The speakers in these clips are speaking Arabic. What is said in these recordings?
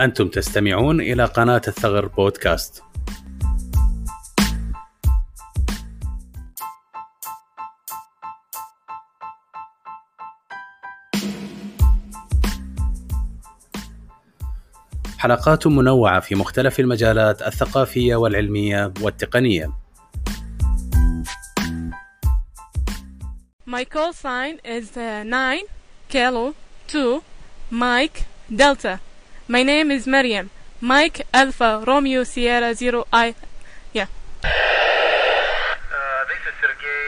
أنتم تستمعون إلى قناة الثغر بودكاست حلقات منوعة في مختلف المجالات الثقافية والعلمية والتقنية My call sign is uh, 9 Kilo 2 Mike Delta. My name is Mariam. Mike Alpha Romeo Sierra 0 I. Yeah. Uh, this is Sergey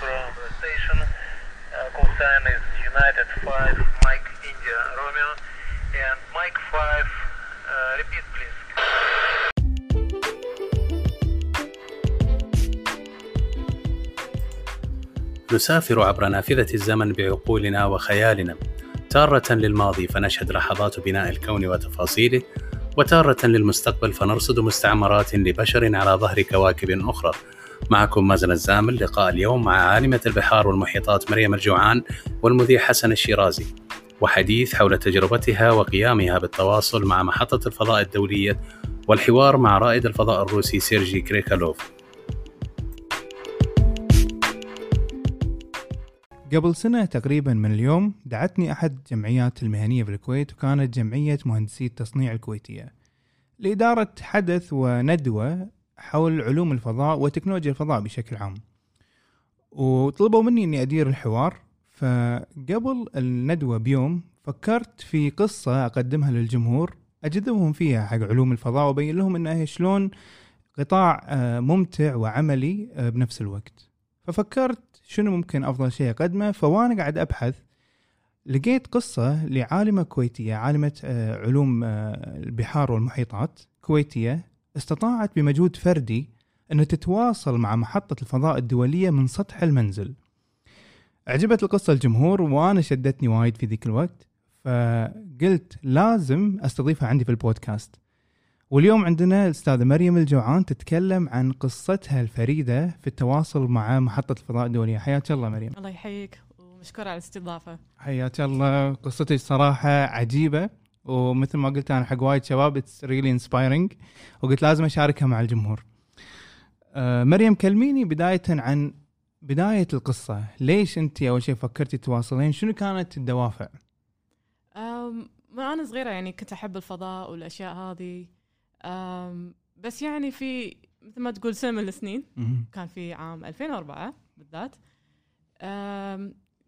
from the station. Uh, call sign is United 5 Mike India Romeo and Mike 5. Uh, repeat please. نسافر عبر نافذة الزمن بعقولنا وخيالنا تارة للماضي فنشهد لحظات بناء الكون وتفاصيله وتارة للمستقبل فنرصد مستعمرات لبشر على ظهر كواكب أخرى. معكم مازن الزامل لقاء اليوم مع عالمة البحار والمحيطات مريم الجوعان والمذيع حسن الشيرازي وحديث حول تجربتها وقيامها بالتواصل مع محطة الفضاء الدولية والحوار مع رائد الفضاء الروسي سيرجي كريكالوف قبل سنة تقريبا من اليوم دعتني أحد الجمعيات المهنية في الكويت وكانت جمعية مهندسي التصنيع الكويتية. لإدارة حدث وندوة حول علوم الفضاء وتكنولوجيا الفضاء بشكل عام. وطلبوا مني أني أدير الحوار فقبل الندوة بيوم فكرت في قصة أقدمها للجمهور أجذبهم فيها حق علوم الفضاء وأبين لهم أنه شلون قطاع آه، ممتع وعملي آه، بنفس الوقت. ففكرت شنو ممكن أفضل شيء أقدمه؟ فوانا قاعد أبحث لقيت قصة لعالمة كويتية عالمة آه، علوم آه، البحار والمحيطات كويتية استطاعت بمجهود فردي أن تتواصل مع محطة الفضاء الدولية من سطح المنزل. عجبت القصة الجمهور وأنا شدتني وايد في ذيك الوقت فقلت لازم أستضيفها عندي في البودكاست. واليوم عندنا الأستاذة مريم الجوعان تتكلم عن قصتها الفريدة في التواصل مع محطة الفضاء الدولية. حياك الله مريم. الله يحييك ومشكورة على الاستضافة. حياك الله. قصتك صراحة عجيبة ومثل ما قلت أنا حق وايد شباب it's really inspiring وقلت لازم أشاركها مع الجمهور. آه، مريم كلميني بداية عن بداية القصة. ليش أنت أول شيء فكرتي تواصلين شنو كانت الدوافع؟ من أنا صغيرة يعني كنت أحب الفضاء والأشياء هذه. بس يعني في مثل ما تقول سنة من السنين. كان في عام 2004 بالذات.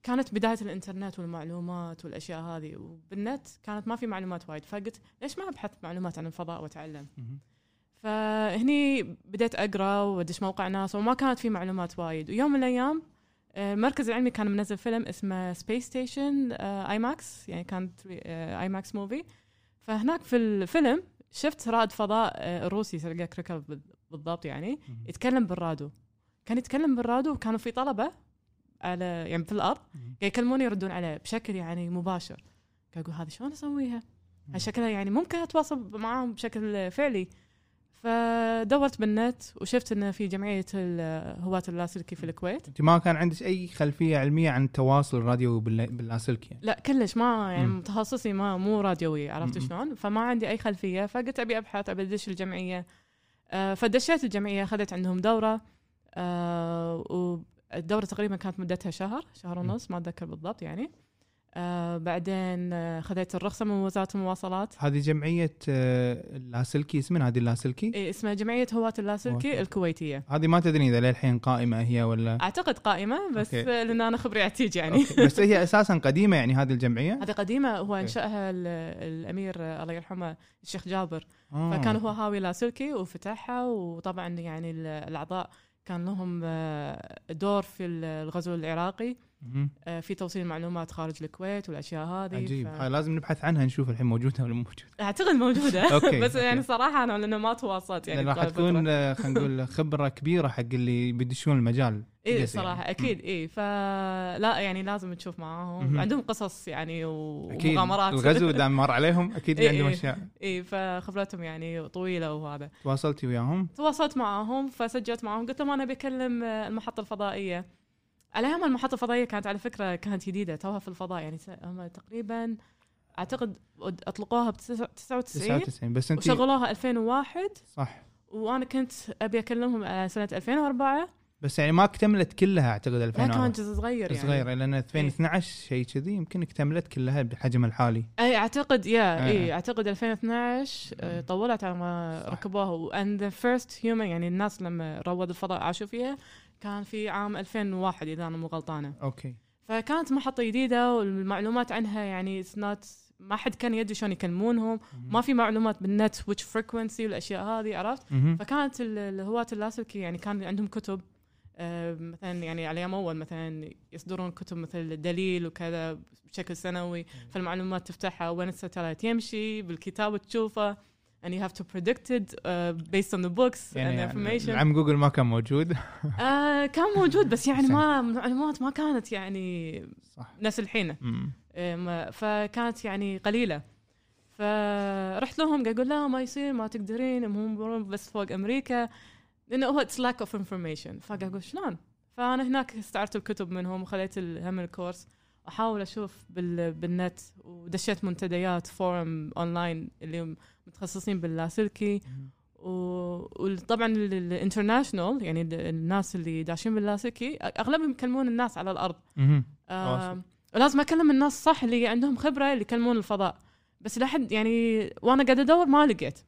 كانت بداية الإنترنت والمعلومات والأشياء هذه وبالنت كانت ما في معلومات وايد. فقلت ليش ما أبحث معلومات عن الفضاء وأتعلم؟ مهم. فهني بديت أقرأ وأدش موقع ناسا وما كانت في معلومات وايد. ويوم من الأيام آه، المركز العلمي كان منزل فيلم اسمه Space Station IMAX يعني كانت IMAX movie فهناك في الفيلم شفت رائد فضاء آه، روسي سيرجي كريكل بالضبط يعني. يتكلم بالراديو كان يتكلم بالراديو وكانوا في طلبة على يعني في الأرض. قاعد يكلموني يردون عليه بشكل يعني مباشر قاعد أقول هذه شلون أسويها؟ شكلها يعني ممكن أتواصل معاهم بشكل فعلي فدورت بالنت وشفت انه في جمعية هواة اللاسلكي في الكويت أنت ما كان عندك أي خلفية علمية عن التواصل الراديو باللا- باللاسلكي لا كلش ما يعني. تخصصي ما مو راديوي عرفت. شلون فما عندي أي خلفية فقلت أبي أبحث أبي أدش الجمعية آه، فدشيت الجمعية أخذت عندهم دورة آه، والدوره تقريبا كانت مدتها شهر شهر. ونص ما أتذكر بالضبط يعني آه، بعدين آه، خذيت الرخصة من وزارة المواصلات هذه جمعية آه، اللاسلكي اسمها هذه اللاسلكي إيه، اسمها جمعية هواة اللاسلكي هواة. الكويتية هذه ما تدري إذا للحين قائمة هي ولا أعتقد قائمة بس okay. okay. لأن أنا خبري عتيج يعني okay. بس هي أساسا قديمة يعني هذه الجمعية هذه قديمة هو okay. إنشأها ال- الأمير آه، الله يرحمه الشيخ جابر آه. فكان هو هاوي لاسلكي وفتحها وطبعا يعني ال- الأعضاء كان لهم آه، دور في ال- الغزو العراقي. آه، في توصيل المعلومات خارج الكويت والأشياء هذه عجيب. ف- هاي لازم نبحث عنها نشوف الحين موجودة ولا مو موجودة. أعتقد موجودة. okay، بس يعني أوكي. صراحة أنا لأنه ما تواصلت يعني راح تكون. آه، خلينا نقول خبرة كبيرة حق اللي بيدشون المجال اي يس صراحة يعني. أكيد اي فلا يعني لازم تشوف معاهم. مهم. عندهم قصص يعني أكيد. ومغامرات. الغزو دام مر عليهم أكيد إيه عندهم إيه. أشياء. اي فخبرتهم يعني طويلة وهذا. تواصلتي وياهم؟ تواصلت معاهم فسجلت معاهم قلت لهم أنا بكلم آه، المحطة الفضائية. على أيام المحطة الفضائية كانت على فكرة كانت جديدة توها في الفضاء يعني هم تقريبا أعتقد أطلقوها ب 99 99 بس انت وشغلوها 2001 صح. وأنا كنت أبي أكلمهم على سنة 2004 بس يعني ما اكتملت كلها أعتقد لا 2000 كان جزء صغير يعني. صغيره لأن 2012 شيء كذي يمكن اكتملت كلها بحجمها الحالي. أي أعتقد yeah آه. إي أعتقد 2012 آه، طولت على ما. ركبوها. when the first human يعني الناس لما رواد الفضاء عاشوا فيها كان في عام 2001 إذا أنا مو غلطانة. okay. فكانت محطة جديدة والمعلومات عنها يعني it's not ما حد كان يدري شلون يكلمونهم. ما في معلومات بالنت which frequency والأشياء هذه عرفت. فكانت ال- الهواة اللاسلكي يعني كان عندهم كتب آه، مثلا يعني على أيام أول مثلا يصدرون كتب مثل دليل وكذا بشكل سنوي فالمعلومات تفتحها وين ال satellite يمشي بالكتاب تشوفه. And you have to predict it uh, based on the books and the يعني information. العم جوجل ما كان موجود. آه كان موجود بس يعني. ما معلومات ما كانت يعني صح. نفس الحين. فكانت يعني قليلة. فرحت لهم قاعد أقول لا ما يصير ما تقدرين هم بس فوق أمريكا. لأنه هو it's lack of information فقاعد أقول شلون؟ فأنا هناك استعرت الكتب منهم وخذيت ال- هم الكورس. أحاول أشوف بال بالنت ودشيت منتديات forum online اللي متخصصين باللاسلكي. وطبعا ال international يعني ال- الناس اللي داشين باللاسلكي أغلبهم يكلمون الناس على الأرض. آه تواصل. لازم أكلم الناس صح اللي عندهم خبرة اللي يكلمون الفضاء. بس لحد يعني وأنا قاعدة أدور ما لقيت.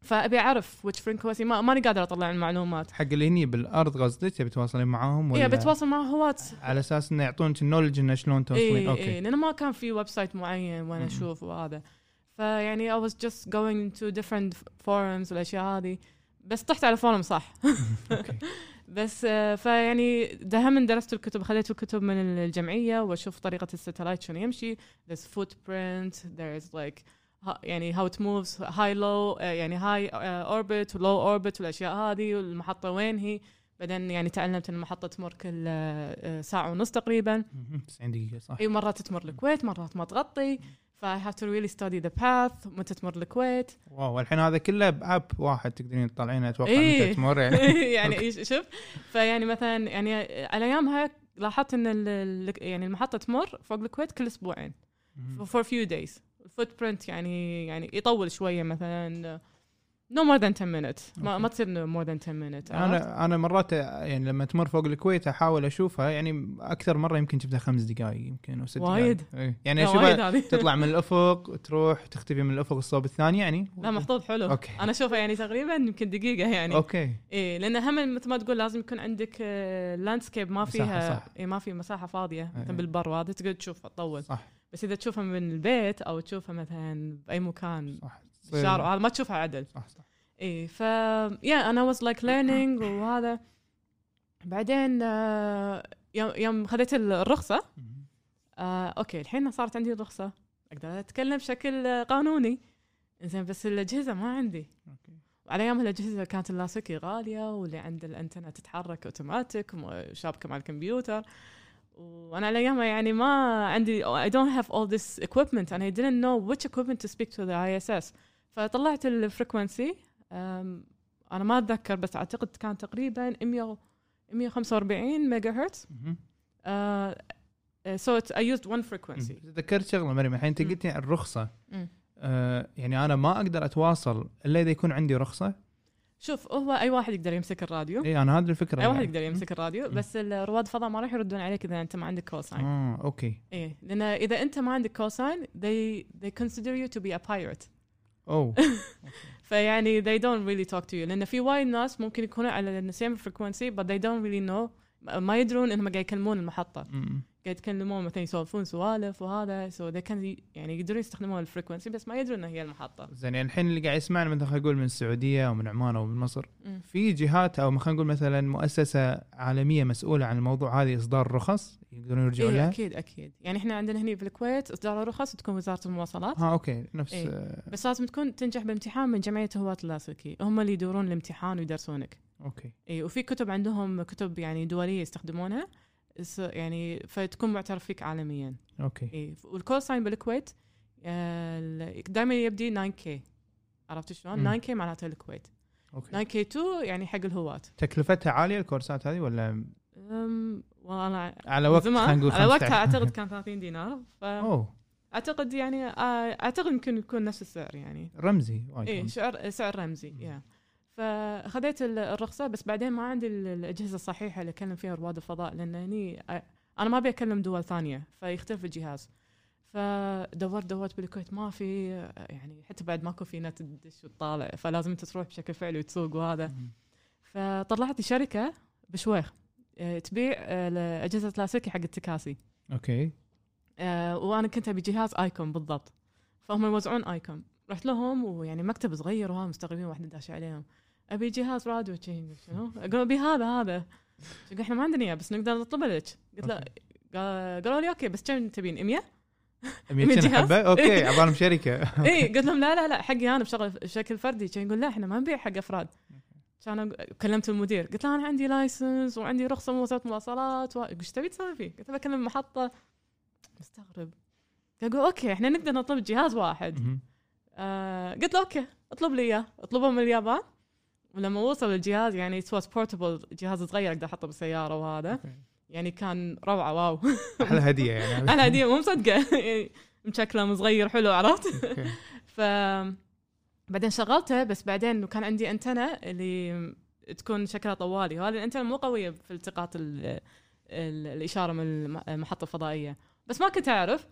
فأبي أعرف which frequency ما ماني قادره أطلع المعلومات. حق اللي هني بالأرض قصدك؟ تبي تتواصلين معاهم ولا؟ اي بتواصل مع هواة على أساس إنه يعطونك ال knowledge إنه شلون توصلين. اي okay. اي لأنه ما كان في website معين مم. أشوف وهذا. فيعني I was just going to different forums والأشياء هذه. بس طحت على forum صح. okay بس آه، فيعني دهم درست الكتب خذيت الكتب من الجمعية وأشوف طريقة ال satellite شلون يمشي. There's footprint there's like ها- يعني how it moves high low آه، يعني high آه، orbit low orbit والأشياء هذه والمحطة وين هي. بعدين يعني تعلمت إن المحطه تمر كل آه، ساعة ونص تقريبا. مهم. 90 دقيقة صح. أي مرات تمر الكويت مرات ما تغطي. ف I have to really study the path. متى تمر الكويت؟ واو الحين هذا كله بأب واحد تقدرين تطلعينه أتوقع إيه. متى تمر يعني. يعني شوف. فيعني مثلا يعني على أيامها لاحظت إن يعني المحطة تمر فوق الكويت كل أسبوعين. for few days. ال footprint يعني يعني يطول شوية مثلا. No more than 10 minutes ما. ما تصير no more than 10 minutes عرفت؟ أنا أنا مرات يعني لما تمر فوق الكويت أحاول أشوفها يعني أكثر مرة يمكن شفتها خمس دقائق يمكن أو ست وايد. دقائق إيه. يعني وايد اشوفها تطلع من الأفق تروح تختفي من الأفق الصوب الثاني يعني لا محظوظ حلو okay. أنا أشوفها يعني تقريبا يمكن دقيقة يعني okay إيه لأن هم مثل ما تقول لازم يكون عندك landscape ما مساحة، فيها صح. إيه ما في مساحة فاضية إيه. مثلا بالبر وهذا تقدر تشوفها تطول صح بس إذا تشوفها من البيت أو تشوفها مثلا بأي مكان صح بالشارع هذا ما تشوفها عدل. صح صح اي ف yeah أنا was like learning وهذا. بعدين آه، يوم يوم خذيت الرخصة. آه، okay الحين صارت عندي الرخصة. أقدر أتكلم بشكل قانوني. زين بس الأجهزة ما عندي. okay. وعلى أيام الأجهزة كانت اللاسلكي غالية واللي عنده الانتنه تتحرك أوتوماتيك وشابكه مع الكمبيوتر. وأنا على أيامها يعني ما عندي I don't have all this equipment and I didn't know which equipment to speak to the ISS فطلعت ال frequency أنا ما أتذكر بس أعتقد كان تقريبا 100 145 ميجا هرتز. so اي one frequency مم. تذكرت شغلة مريم الحين أنت. قلتي عن الرخصة. آه يعني أنا ما أقدر أتواصل إلا إذا يكون عندي رخصة شوف هو أي واحد يقدر يمسك الراديو اي أنا هذه الفكرة أي واحد يعني. يقدر يمسك الراديو. بس رواد الفضاء ما راح يردون عليك إذا أنت ما عندك كوساين آه أوكي إيه لأن إذا أنت ما عندك call sign they they consider you to be a pirate اوه فيعني they don't really talk to you. لأن في وايد ناس ممكن يكونوا على ال same frequency but they don't really know ما يدرون إنهم قاعد يكلمون المحطة. قاعد يتكلمون مثلا يسولفون سوالف وهذا so they can يعني يقدرون يستخدمون ال frequency بس ما يدرون إنها هي المحطة. زين يعني الحين اللي قاعد يسمعنا مثلا خلينا نقول من السعودية أو من عمان أو من مصر مم. في جهات أو خلينا نقول مثلا مؤسسة عالمية مسؤولة عن الموضوع هذه إصدار رخص يقدرون يرجعوا إيه لها؟ أكيد أكيد. يعني إحنا عندنا هنا في الكويت إصدار الرخص تكون وزارة المواصلات. ها okay نفس إيه. آه، بس لازم تكون تنجح بامتحان من جمعية هواة اللاسلكي هم اللي يدورون الامتحان ويدرسونك. okay. اي وفي كتب عندهم كتب يعني دولية يستخدمونها يعني فتكون معترف فيك عالميا. okay. اي وال call sign بالكويت دائما يبدي 9 k. عرفت شلون؟ مم. 9 k معناته الكويت. okay. 9 k 2 يعني حق الهواة. تكلفتها عالية الكورسات هذه ولا؟ أم، والله على وقت خلينا نقول على وقتها 15. أعتقد كان 30 دينار ف أوه. أعتقد يعني آه، أعتقد يمكن يكون نفس السعر يعني. رمزي اي وايكون سعر سعر رمزي yeah فخذيت ال- الرخصة بس بعدين ما عندي ال- الأجهزة الصحيحة اللي أكلم فيها رواد الفضاء لأن هني أنا ما أبي أكلم دول ثانية فيختلف الجهاز. فدورت دورت بالكويت ما في يعني حتى بعد ماكو في نت تدش وتطالع فلازم أنت تروح بشكل فعلي وتسوق وهذا. فطلعت شركه بشويخ آه، تبيع آه، اجهزه لاسلكي حق التكاسي. أوكي. آه، وأنا كنت أبي جهاز Icom بالضبط فهم يوزعون Icom. رحت لهم ويعني مكتب صغير وها مستغربين واحدة داشه عليهم. أبي جهاز راديو شنو؟ أقول أبي هذا هذا. إحنا ما عندنا إياه بس نقدر نطلبه لك. قلت له قال- قالوا لي أوكي بس كم تبين 100 100 جهاز؟ حبة؟ أوكي عبالهم شركة. إي قلت لهم لا لا لا حقي أنا بشغل بشكل فردي. كان يقول لا إحنا ما نبيع حق أفراد. كان كلمت المدير. قلت له أنا عندي license وعندي رخصة من وزاره المواصلات. إيش تبي تسوي فيه؟ قلت له بكلم المحطه مستغرب. قال يقول أوكي إحنا نقدر نطلب جهاز واحد. آه قلت له أوكي اطلب لي إياه. اطلبه من اليابان. ولما وصل الجهاز يعني it portable جهاز صغير أقدر أحطه بالسيارة وهذا. يعني كان روعة wow. أحلى هديه يعني. أنا هديه مو مصدقة. يعني مشكله صغير حلو عرفت. ف بعدين شغلته بس بعدين كان عندي أنتنة اللي تكون شكلها طوالي. وهذه الأنتنة مو قوية في التقاط ال- ال- الإشارة من الم- المحطة الفضائية. بس ما كنت أعرف.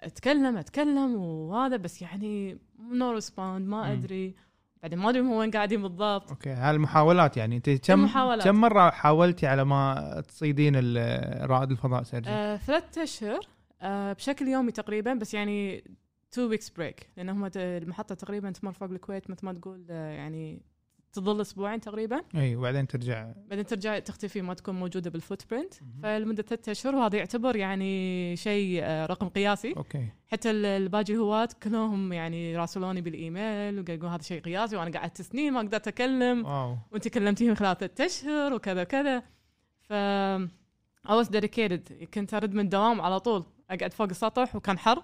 أتكلم أتكلم وهذا بس يعني no respond ما. أدري. بعدين ما أدري هم وين قاعدين بالضبط أوكي هالمحاولات يعني أنت كم. كم مرة حاولتي على ما تصيدين رائد الفضاء سيرجي؟ آه ثلاثة أشهر آه بشكل يومي تقريبا بس يعني two weeks break لأن هم المحطة تقريبا تمر فوق الكويت مثل ما تقول آه يعني تظل أسبوعين تقريبا. إي وبعدين ترجع. بعدين ترجع تختفي ما تكون موجودة بال footprint. فلمدة ثلاثة أشهر وهذا يعتبر يعني شيء آه رقم قياسي. أوكي. حتى ال- الباقي هواة كلهم يعني راسلوني بالإيميل وقالوا هذا شيء قياسي وأنا قعدت سنين ما قدرت wow. وأنت كلمتيهم خلال ثلاثة أشهر وكذا وكذا. ف I was dedicated. كنت أرد من الدوام على طول. أقعد فوق السطح وكان حر.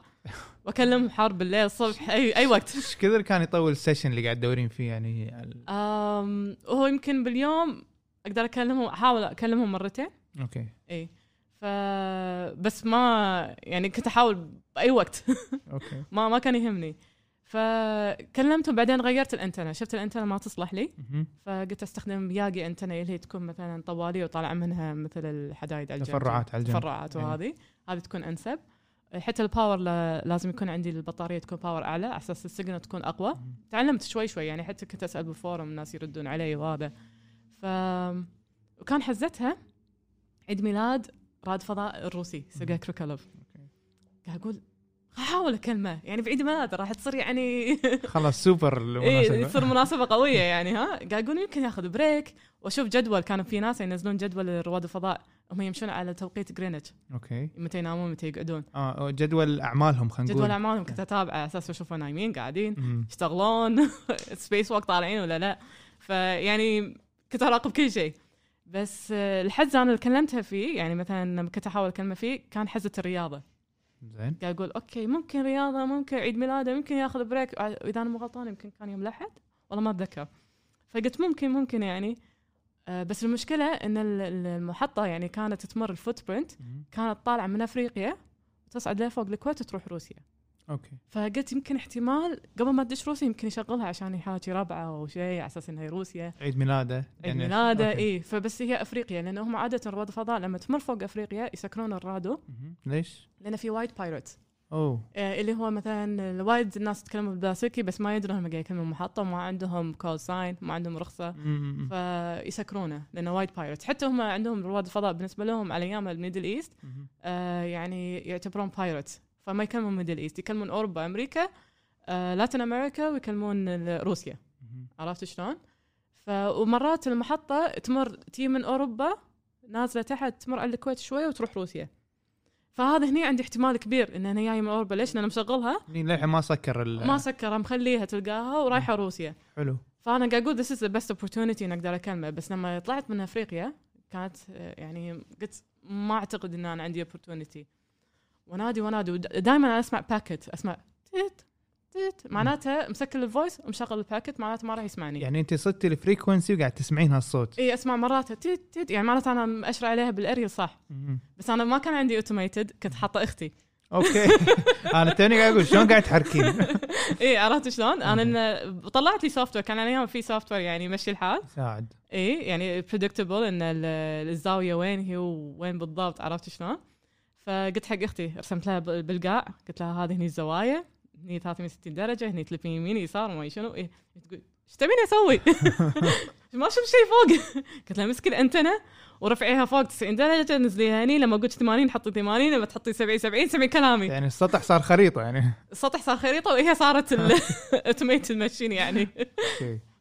وأكلم حر بالليل الصبح. اي أي وقت. إيش كثر كان يطول ال session اللي قاعد تدورين فيه يعني؟ أم هو يمكن باليوم أقدر اكلمهم أحاول اكلمهم مرتين. أوكي. إي. ف بس ما يعني كنت أحاول بأي وقت. أوكي. ما ما كان يهمني. فكلمتهم بعدين غيرت الانتنه شفت الانتنه ما تصلح لي. فقلت أستخدم Yagi antenna اللي هي تكون مثلا طواليه وطالع منها مثل الحدايد على الجنب. تفرعات على الجنب. تفرعات. وهذه. هذه تكون أنسب. حتى ال power لا- لازم يكون عندي البطارية تكون power أعلى على أساس ال signal تكون أقوى. تعلمت شوي شوي يعني حتى كنت أسأل بال forum الناس يردون علي وهذا ف وكان حزتها عيد ميلاد رائد فضاء الروسي سيرجي كريكاليوف. قاعد أقول أحاول أكلمه. يعني بعيد ميلاده راح تصير يعني خلاص سوبر إيه المناسبة. تصير مناسبة قوية يعني ها؟ قاعد أقول يمكن ياخذ break. وأشوف جدول كانوا في ناس ينزلون جدول رواد الفضاء هم يمشون على توقيت جرينتش أوكي. متى ينامون متى يقعدون. آه جدول أعمالهم خلينا نقول. جدول أعمالهم كنت اتابعه على أساس اشوفهم نايمين قاعدين. يشتغلون space walk طالعين ولا لا. فيعني كنت أراقب كل شيء. بس آه، الحزة أنا اللي كلمتها فيه يعني مثلا لما كنت أحاول أكلمه فيه كان حزه الرياضة. زين. قاعد أقول أوكي ممكن رياضة ممكن عيد ميلاده ممكن ياخذ break إذا أنا مو غلطان يمكن كان يوم الأحد؟ والله ما أتذكر. فقلت ممكن ممكن يعني. آه، بس المشكلة إن ال- ال- المحطة يعني كانت تمر ال footprint. كانت طالعة من أفريقيا وتصعد لفوق الكويت وتروح روسيا. أوكي فقلت يمكن احتمال قبل ما تدش روسيا يمكن يشغلها عشان يحاكي ربعه أو شيء على أساس إنها روسيا عيد ميلاده عيد يعني- ميلاده. اي فبس هي أفريقيا لأن هم عادة رواد الفضاء لما تمر فوق أفريقيا يسكرون الراديو. ليش؟ لأن في وايد pirates أوه آه، اللي هو مثلا وايد الناس تتكلموا باللاسلكي بس ما يدرون هم قاعد يكلموا محطة وما عندهم call sign ما عندهم رخصة مم. فيسكرونه لأنه وايد pirates حتى هم عندهم رواد الفضاء بالنسبة لهم على أيام ال Middle East. آه يعني يعتبرون pirates فما يكلمون Middle East يكلمون أوروبا أمريكا آه Latin America ويكلمون روسيا. عرفت شلون؟ ف ومرات المحطة تمر تي من أوروبا نازلة تحت تمر على الكويت شوي وتروح روسيا. فهذا هني عندي احتمال كبير إن أنا جاي من أوروبا. ليش؟ لأن مشغلها. للحين ما سكر ال- ما سكرها مخليها تلقاها ورايحة روسيا. حلو. فأنا قاعد أقول this is the best opportunity ان أقدر اكلمه بس لما طلعت من أفريقيا كانت آه، يعني قلت ما أعتقد إن أنا عندي opportunity. ونادي ونادي دائما أسمع packet أسمع تيت تيت معناته مسكر ال voice ومشغل ال packet معناته ما راح يسمعني. يعني أنت صدتي ال frequency وقاعد تسمعين هالصوت إي أسمع مرات تيت تيت يعني معناته أنا مأشر عليها بالاريل صح. بس أنا ما كان عندي automated كنت حاطة أختي. أوكي. أنا توني قاعد أقول شلون قاعد تحركين؟ إي عرفت شلون؟ أنا طلعت لي software كان أيام في software يعني يمشي الحال. ساعد. إي يعني predictable إن ال- الزاوية وين هي وين بالضبط عرفت شلون؟ فقلت حق أختي رسمت لها بالقاع قلت لها هذه هني الزوايا هني 360 درجة هني تلفين يمين يسار وما شنو. إيه. تقول إيش تبيني أسوي؟ ما أشوف شيء فوق. قلت لها مسكي الانتنه ورفعيها فوق 90 درجة نزليها هني لما قلت 80 حطي 80 لما تحطي 70 70 سمعي كلامي. يعني السطح صار خريطة يعني. السطح صار خريطة وهي صارت ال automated machine يعني.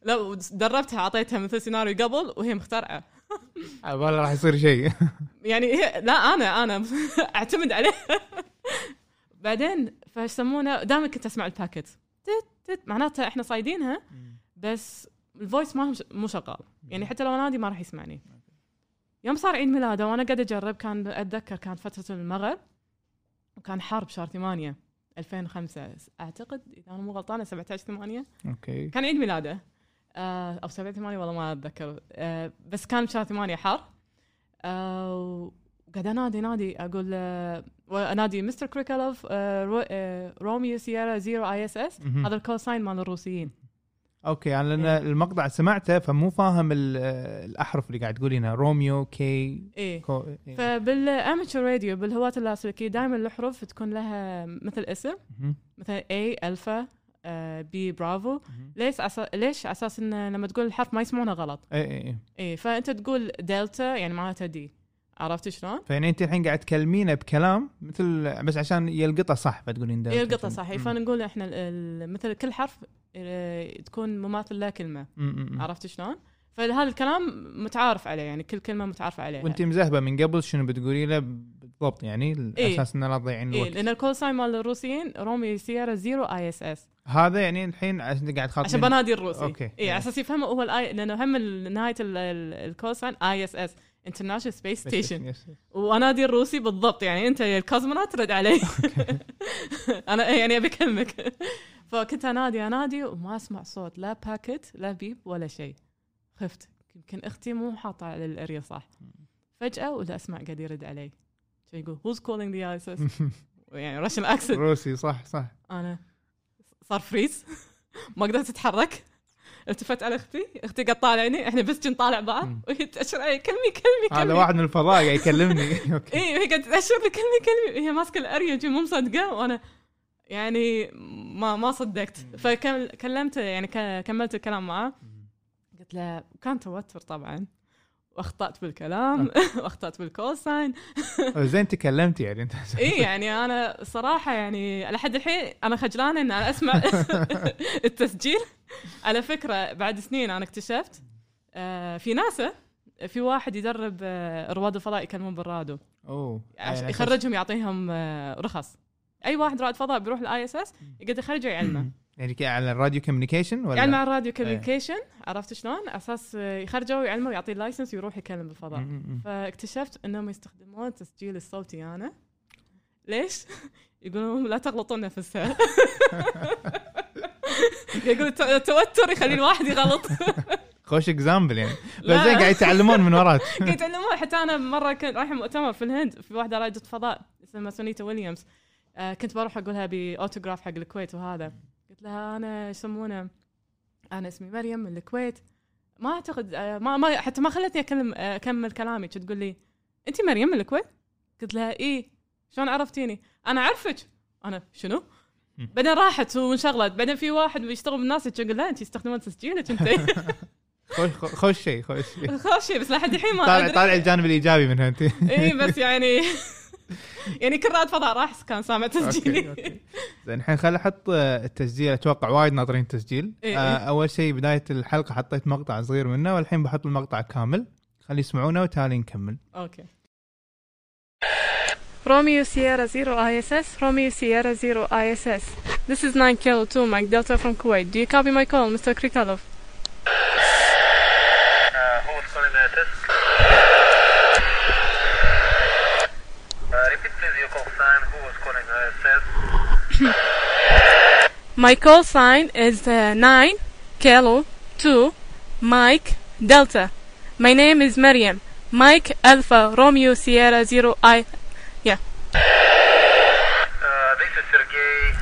لا دربتها أعطيتها مثل سيناريو قبل وهي مخترعة. على بالي راح يصير شيء. يعني هي لا أنا أنا أعتمد عليه. بعدين فايش يسمونه دائما كنت أسمع ال packet تت تت معناتها إحنا صايدينها بس ال voice ما مو شغال. يعني حتى لو انادي ما راح يسمعني. يوم صار عيد ميلاده وأنا قاعدة أجرب كان أتذكر كانت فترة المغرب وكان حار بشهر 8 2005 أعتقد إذا أنا مو غلطانة 17 8 أوكي. كان عيد ميلاده. آه أو 7 8 والله ما أتذكر آه بس كان بشهر 8 حار آه وقاعد أنادي نادي أقول آه أنادي مستر كريكالوف رو Romeo Sierra Zero ISS. هذا ال call sign مال الروسيين okay أنا لأن إيه. المقطع سمعته فمو فاهم ال- الأحرف اللي قاعد تقولينها Romeo كي إيه كو إيه. فبال amateur radio بالهواة اللاسلكي دائما الحروف تكون لها مثل اسم. مثلا A Alpha آه B Bravo. مهم. ليش أسا... ليش على أساس إن لما تقول الحرف ما يسمعونه غلط؟ اي اي اي إيه فأنت تقول دلتا يعني معناتها D. عرفت شلون؟ فيعني أنت الحين قاعد تكلمينه بكلام مثل بس عشان يلقطه صح فتقولين ده يلقطها صح. فنقول إحنا مثل كل حرف آه، تكون مماثل له كلمة. عرفت شلون؟ فهذا الكلام متعارف عليه يعني كل كلمة متعارف عليها. وانت مزهبه من قبل شنو بتقولي له بالضبط يعني على إيه. أساس انه لا تضيعين إيه الوقت. لأن ال call sign مال الروسيين Romeo Sierra Zero ISS. هذا يعني الحين عشان قاعد تخاطبين عشان بنادي الروسي. okay. اي إيه. على أساس يفهموا هو ال I لأنه هم نهاية ال- ال- ال call sign ISS International Space Station. وانادي الروسي بالضبط يعني أنت يا ال cosmonaut ترد علي. أنا يعني أبي أكلمك. فكنت أنادي أنادي وما أسمع صوت لا packet لا beep ولا شيء. خفت. يمكن أختي مو حاطة على الأريل صح؟ فجأة ولا أسمع قاعد يرد علي. يقول who's calling the ISS يعني Russian accent روسي صح صح. أنا صار freeze ما قدرت أتحرك. التفت على أختي. أختي قاعد طالعني إحنا بس كنا طالع بعض. وهي تأشر علي كلمي كلمي كلمي هذا واحد من الفضاء قاعد يكلمني. اي وهي قاعدة تأشر لي كلمي كلمي هي ماسكة الأريل مو مصدقة. وأنا يعني ما ما صدقت. فكلمته يعني كملت الكلام معاه. قلت له كان توتر طبعا. واخطأت بالكلام واخطأت بال call sign زين تكلمتي يعني أنت. اي يعني أنا صراحة يعني لحد الحين أنا خجلانه إن أنا أسمع التسجيل. على فكرة بعد سنين أنا اكتشفت آه، في ناسا في واحد يدرب آه، رواد الفضاء يكلمون بالراديو. أوه. يعني يخرجهم يعطيهم آه، رخص. أي واحد رائد فضاء بيروح ال ISS يقدر يخرجه يعلمه. يعني على ال radio communication ولا يعلم على ال radio communication عرفت شلون؟ أساس آه، يخرجه ويعلمه ويعطيه ال license ويروح يكلم بالفضاء. فاكتشفت إنهم يستخدمون التسجيل الصوتي أنا. ليش؟ يقولون لا تغلطون السهل يقول الت- التوتر يخلي الواحد يغلط. خوش example يعني. بس. زين قاعد يتعلمون من وراك. قاعد يتعلمون. حتى أنا مرة كنت رايحه مؤتمر في الهند في واحدة رائدة فضاء اسمها سونيتا ويليامز. آه كنت بروح أقولها بأوتوغراف حق الكويت وهذا. قلت لها أنا يسمونه؟ أنا اسمي مريم من الكويت. ما أعتقد آه ما, ما حتى ما خلتني أكلم آه، أكمل كلامي. كنت تقول لي انت مريم من الكويت؟ قلت لها إيه شلون عرفتيني؟ أنا أعرفك. أنا شنو. بعدين راحت وانشغلت. بعدين في واحد بيشتغل بالناس يقول لا انت تستخدمون تسجيلك انت. خوش خوش شيء خوش شيء خوش شيء بس لحد الحين ما طالع. طالع الجانب الإيجابي منها انت. إي بس يعني يعني كل رائد فضاء راح كان سامع تسجيلي زين الحين خل أحط آه، التسجيل أتوقع وايد ناطرين التسجيل إيه، آه، إيه. أول شيء بداية الحلقة حطيت مقطع صغير منه والحين بحط المقطع كامل خلي يسمعونه وتالي نكمل أوكي Romeo Sierra Zero ISS, Romeo Sierra Zero ISS. This is 9 Kilo 2, Mike Delta from Kuwait. Do you copy my call, Mr. Krikalov? My call sign is uh, 9 Kilo 2 Mike Delta. My name is Miriam. Mike Alpha Romeo Sierra 0 I. Yeah. Uh, this is Sergey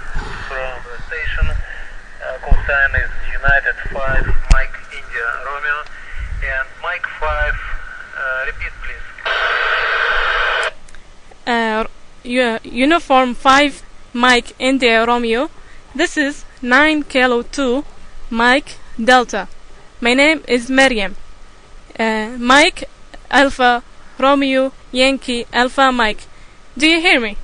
from the station. Uh, call sign is United 5 Mike India Romeo. And Mike 5, uh, repeat please. Uh, yeah, uniform 5 Mike India Romeo. This is 9 Kilo 2 Mike Delta. My name is Maryam. Uh, Mike Alpha Romeo Yankee Alpha Mike. Do you hear me?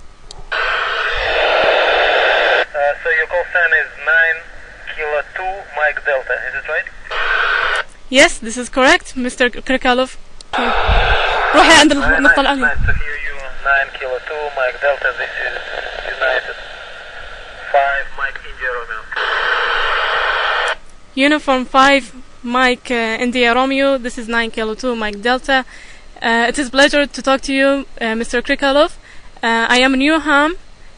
Uh, so your call sign is 9 Kilo 2, Mike Delta. Is it right? Yes, this is correct, Mr. Krikalov. روحي عند Nice, النقطة nice, العليا. nice to hear you. 9 Kilo 2, Mike Delta. This is United 5, Mike India Romeo. Uniform 5 Mike uh, India Romeo. This is 9 Kilo 2 Mike Delta. Uh, it is a pleasure to talk to you, uh, Mr. Krikalov. Uh, I am Newham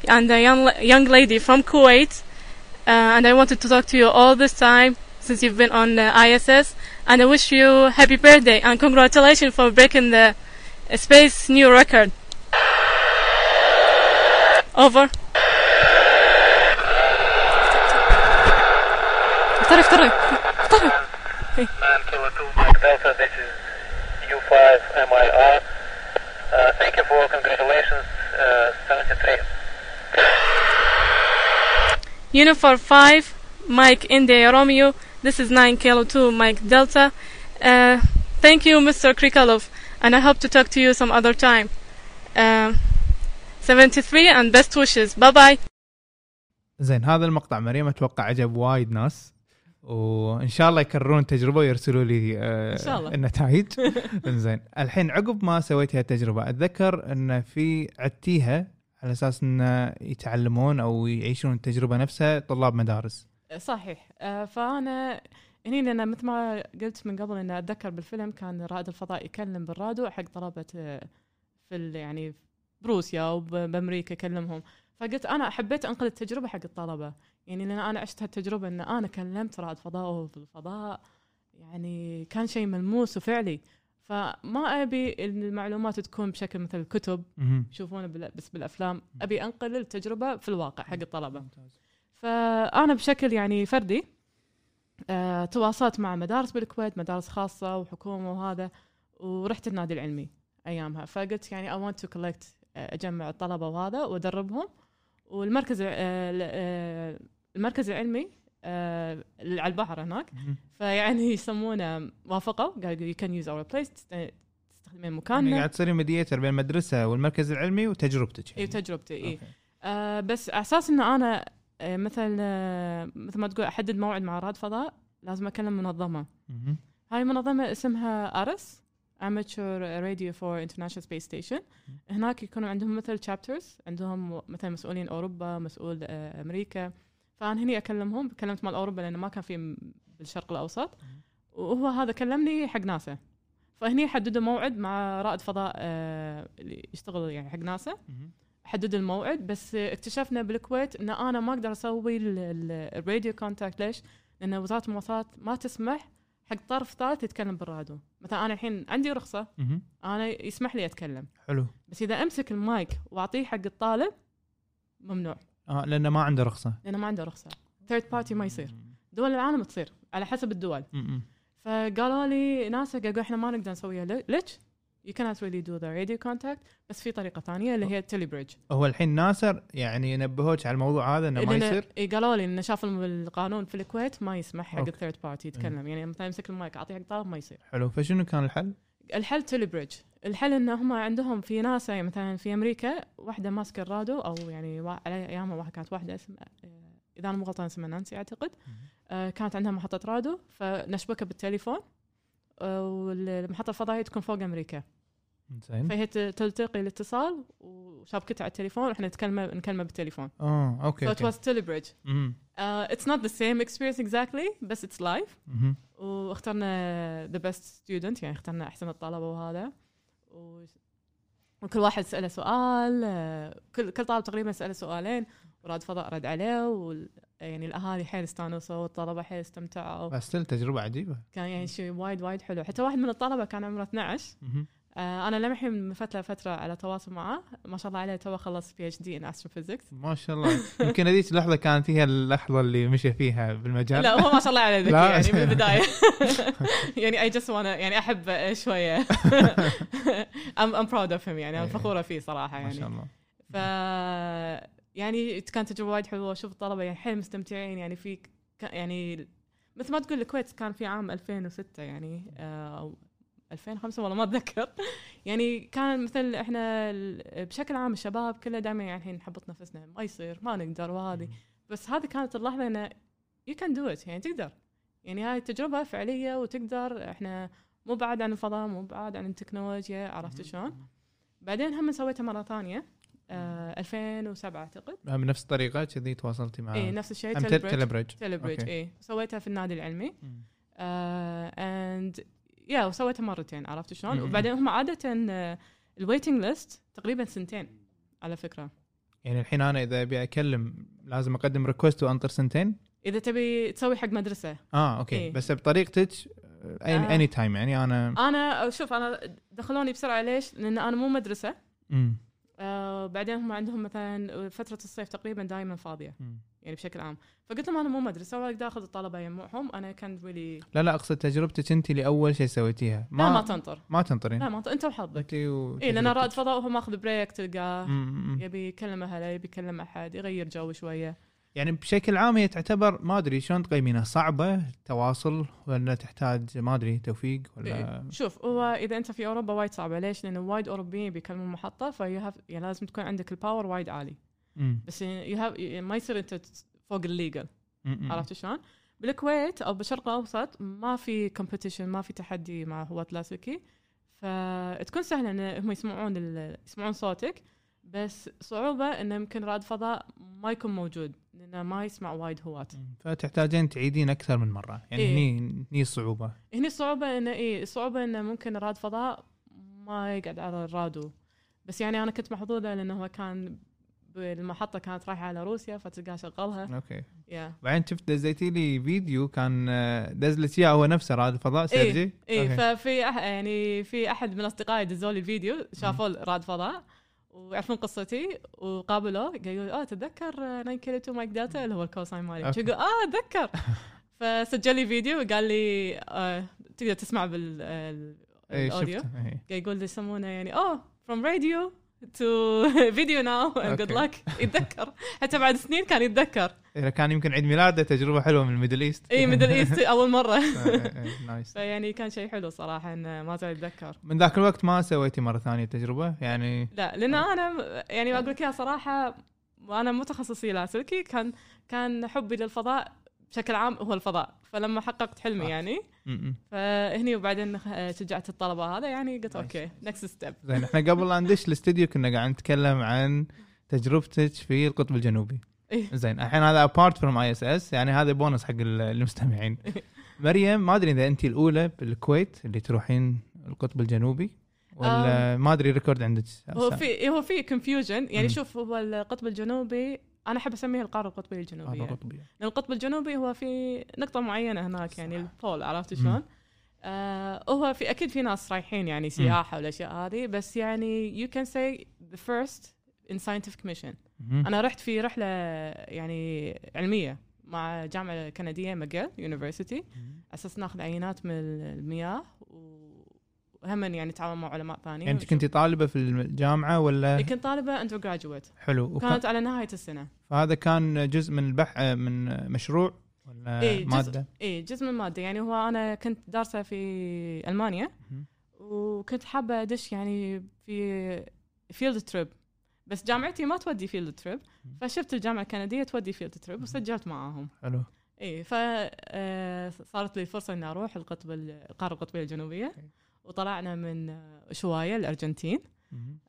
and a young, young lady from Kuwait. Uh, and I wanted to talk to you all this time since you've been on ISS. And I wish you happy birthday and congratulations for breaking the space new record. Over. افتري افتري افتري 9 Kilo 2, Mike Delta. This is U5 MIR. Uh, thank you for congratulations. Uh, 73. Uniform 5, Mike India Romeo. This is 9 Kilo 2, Mike Delta. Uh, thank you, Mr. Krikalov, and I hope to talk to you some other time. Uh, 73 and best wishes. Bye bye. زين هذا المقطع مريم اتوقع عجب وايد ناس وإن شاء الله يكررون التجربة ويرسلوا لي آه إن شاء الله. النتائج. زين الحين عقب ما سويت هاي التجربه أتذكر إن في عدتيها على أساس إن يتعلمون أو يعيشون التجربة نفسها طلاب مدارس. صحيح. آه، فأنا هني لأن مثل ما قلت من قبل إن أتذكر بالفيلم كان رائد الفضاء يكلم بالراديو حق طلبة آه، في يعني بروسيا وبامريكا يكلمهم. فقلت أنا حبيت انقل التجربة حق الطلبة. يعني لأن أنا عشت هالتجربة إن أنا كلمت رائد فضاء وهو في الفضاء يعني كان شيء ملموس وفعلي. فما أبي المعلومات تكون بشكل مثل الكتب. يشوفونه بس بالأفلام. أبي أنقل التجربة في الواقع حق الطلبة. فأنا بشكل يعني فردي آه، تواصلت مع مدارس بالكويت مدارس خاصة وحكومة وهذا ورحت النادي العلمي أيامها. فقلت يعني want to collect آه، أجمع الطلبة وهذا وأدربهم. والمركز ال- آه، المركز العلمي آه، على البحر هناك. فيعني يسمونه وافقوا قالوا can use our place تست- تستخدمين يعني مكاننا قاعد تصيرين مديتر بين المدرسة والمركز العلمي وتجربتك اي يعني. تجربتي اي. آه بس على أساس إن أنا آه مثل آه مثل ما تقول أحدد موعد مع رائد فضاء لازم أكلم منظمة. هاي المنظمه اسمها ارس Amateur Radio for International Space Station هناك يكونوا عندهم مثل chapters عندهم مثلا مسؤولين أوروبا مسؤول أمريكا فأنا هني أكلمهم كلمت مال أوروبا لأنه ما كان في بالشرق الأوسط. وهو هذا كلمني حق ناسا. فهني حددوا موعد مع رائد فضاء آه اللي يشتغل يعني حق ناسا. حددوا الموعد بس اكتشفنا بالكويت إن أنا ما أقدر أسوي ال- ال- ال radio contact ليش؟ لأن وزارة المواصلات ما تسمح حق طرف ثالث يتكلم بالراديو، مثلا أنا الحين عندي رخصة. أنا يسمح لي أتكلم، حلو. بس إذا أمسك المايك وأعطيه حق الطالب ممنوع. آه لأنه ما عنده رخصة. لأنه ما عنده رخصة، third party ما يصير، دول العالم تصير على حسب الدول، مهم. فقالوا لي ناسا قالوا إحنا ما نقدر نسويها لي- ليش؟ You cannot really do the radio contact. بس في طريقة ثانية اللي هي ال telebridge هو الحين ناسا يعني نبهوك على الموضوع هذا إنه ما يصير؟ إي قالوا لي إنه شاف القانون في الكويت ما يسمح حق. ال third party يتكلم. يعني مثلا يمسك المايك أعطيه حق طالب ما يصير. حلو. فشنو كان الحل؟ الحل telebridge الحل إن هم عندهم في ناسا يعني مثلا في أمريكا واحدة ماسكة الراديو أو يعني على أيامها واحدة كانت واحدة اسمها إذا أنا مو غلطان اسمها نانسي أعتقد. آه، كانت عندها محطة راديو فنشبكها بالتليفون آه، والمحطة الفضائية تكون فوق أمريكا. زين. فهي تلتقي الاتصال وشابكتها على التليفون وإحنا نتكلم نكلمه بالتليفون. آه okay so it okay. was tele مهم. Uh, it's not the same experience exactly بس it's live. مهم. واخترنا the best student يعني اخترنا أحسن الطلبة وهذا. وكل واحد سأله سؤال آه، كل كل طالب تقريبا سأله سؤالين ورائد فضاء رد عليه وال... يعني الأهالي حيل استانسوا والطلبة حيل استمتعوا. بس تجربة عجيبة. كان يعني شيء وايد وايد حلو. حتى واحد من الطلبة كان عمره 12 مهم. آه أنا للحين من فترة لفترة على تواصل معاه ما شاء الله عليه تو خلص PhD in astrophysics ما شاء الله. يمكن هذيك اللحظة كانت هي اللحظة اللي مشى فيها بالمجال. لا هو ما شاء الله عليه ذكي. يعني من البداية. يعني اي just وأنا يعني أحب شوية. I'm I'm proud of him يعني أنا إيه. فخورة فيه صراحة ما يعني. شاء الله. ف يعني كانت تجربة وايد حلوة. أشوف الطلبة يعني حيل مستمتعين يعني في يعني مثل ما تقول الكويت كان في عام 2006 يعني آه، أو 2005 والله ما أتذكر. يعني كان مثل إحنا بشكل عام الشباب كله دائما يعني الحين نحبط نفسنا ما يصير ما نقدر وهذه. بس هذه كانت اللحظة إنه you can do it يعني تقدر. يعني هاي تجربة فعلية وتقدر. إحنا مو بعاد عن الفضاء مو بعاد عن التكنولوجيا عرفت شلون؟ بعدين هم سويتها مرة ثانية آه 2007 أعتقد. من نفس الطريقة كذي تواصلتي مع اي نفس الشيء telebridge okay. اي سويتها في النادي العلمي. and yeah وسويتها مرتين عرفت شلون؟ وبعدين هم عادة ال waiting list تقريبا سنتين على فكرة يعني الحين أنا إذا أبي أكلم لازم أقدم request وأنطر سنتين إذا تبي تسوي حق مدرسة آه okay إيه. بس بطريقتك آه. any time يعني أنا أنا شوف أنا دخلوني بسرعة ليش؟ لأن أنا مو مدرسة مم. آه بعدين هم عندهم مثلا فترة الصيف تقريبا دائما فاضية مم. يعني بشكل عام فقلت لهم أنا مو مدرسه ولا أقدر اخذ الطلبة يجمعهم أنا كان ولي لا لا أقصد تجربتك أنت لأول شيء سويتيها ما لا ما تنطر ما تنطرين لا ما تنطر أنت وحظك أنت اي لأن رائد. فضاء وهو ماخذ break تلقاه. يبي يكلم أهله يبي يكلم أحد يغير جو شوية يعني بشكل عام هي تعتبر ما أدري شلون تقيمينها صعبة تواصل ولا تحتاج ما أدري توفيق ولا إيه. شوف هو إذا أنت في أوروبا وايد صعبة ليش؟ لأن وايد أوروبيين بيكلمون محطة في يعني لازم تكون عندك ال power وايد عالي. بس you have ما يصير أنت فوق ال legal. عرفت شلون؟ بالكويت أو بالشرق الأوسط ما في competition ما في تحدي مع هواة لاسلكي فتكون سهلة إن هم يسمعون ال- يسمعون صوتك بس صعوبة انه يمكن رائد فضاء ما يكون موجود لأنه ما يسمع وايد هواة. فتحتاجين تعيدين أكثر من مرة يعني إيه. هني هني الصعوبه هني الصعوبه انه إيه الصعوبه انه ممكن رائد فضاء ما يقعد على الراديو بس يعني أنا كنت محظوظة لأنه هو كان بالمحطة كانت رايحة على روسيا فتلقاه شغلها okay. yeah بعدين شفت دزيتي لي فيديو كان آه، دز لك اياه هو نفسه رائد الفضاء سيرجي اي okay. ففي أح يعني في أحد من أصدقائي دزوا لي فيديو شافوا رائد فضاء ويعرفون قصتي وقابلوه قالوا آه تتذكر 9 كيلو 2 Mike Delta؟ اللي هو ال call sign مالي. يقول آه أتذكر. فسجل لي فيديو وقال لي آه تقدر تسمع بال ال- اي ال audio. شفته إيه. قاعد يقول لي يسمونه يعني oh from radio to video now good okay. لك يتذكر. حتى بعد سنين كان يتذكر. إذا كان يمكن عيد ميلاده تجربة حلوة من ال Middle East. اي Middle East أول مرة. nice فيعني كان شيء حلو صراحة إنه ما زال يتذكر. من ذاك الوقت ما سويتي مرة ثانية تجربة؟ يعني لا لأن أنا يعني أقول لك صراحة وأنا مو تخصصي لاسلكي كان كان حبي للفضاء بشكل عام هو الفضاء فلما حققت حلمي. يعني. فهني وبعدين شجعت الطلبة هذا يعني قلت. okay next step زين إحنا قبل لا ندش الاستديو كنا قاعد نتكلم عن تجربتك في القطب الجنوبي إيه. زين الحين هذا apart from ISS يعني هذا بونص حق ال- المستمعين مريم ما أدري إذا أنت الأولى بالكويت اللي تروحين القطب الجنوبي ولا ما أدري record عندك هو في هو في confusion يعني. شوف هو القطب الجنوبي أنا أحب أسميه القارة القطبية الجنوبية. هذا قطبي لأن القطب الجنوبي هو في نقطة معينة هناك يعني ال pole عرفت شلون؟ آه هو في أكيد في ناس رايحين يعني سياحة والأشياء هذه بس يعني can say the first in scientific mission. مهم. أنا رحت في رحلة يعني علمية مع جامعة كندية McGill University. أساس ناخذ عينات من المياه وهم يعني نتعاون مع علماء ثانيين يعني انت كنتي طالبة في الجامعة ولا؟ إيه، كنت طالبة undergraduate حلو. كانت على نهاية السنة. فهذا كان جزء من البحث من مشروع ولا إيه، جزء. مادة؟ اي جزء من الماده يعني هو أنا كنت دارسة في ألمانيا. وكنت حابة أدش يعني في field trip بس جامعتي ما تودي field trip. فشفت الجامعة الكندية تودي فيلد تريب وسجلت معاهم. حلو. اي ف آه، صارت لي فرصة إني أروح القطب ال- القارة القطبية الجنوبية. وطلعنا من أوشوايا الأرجنتين.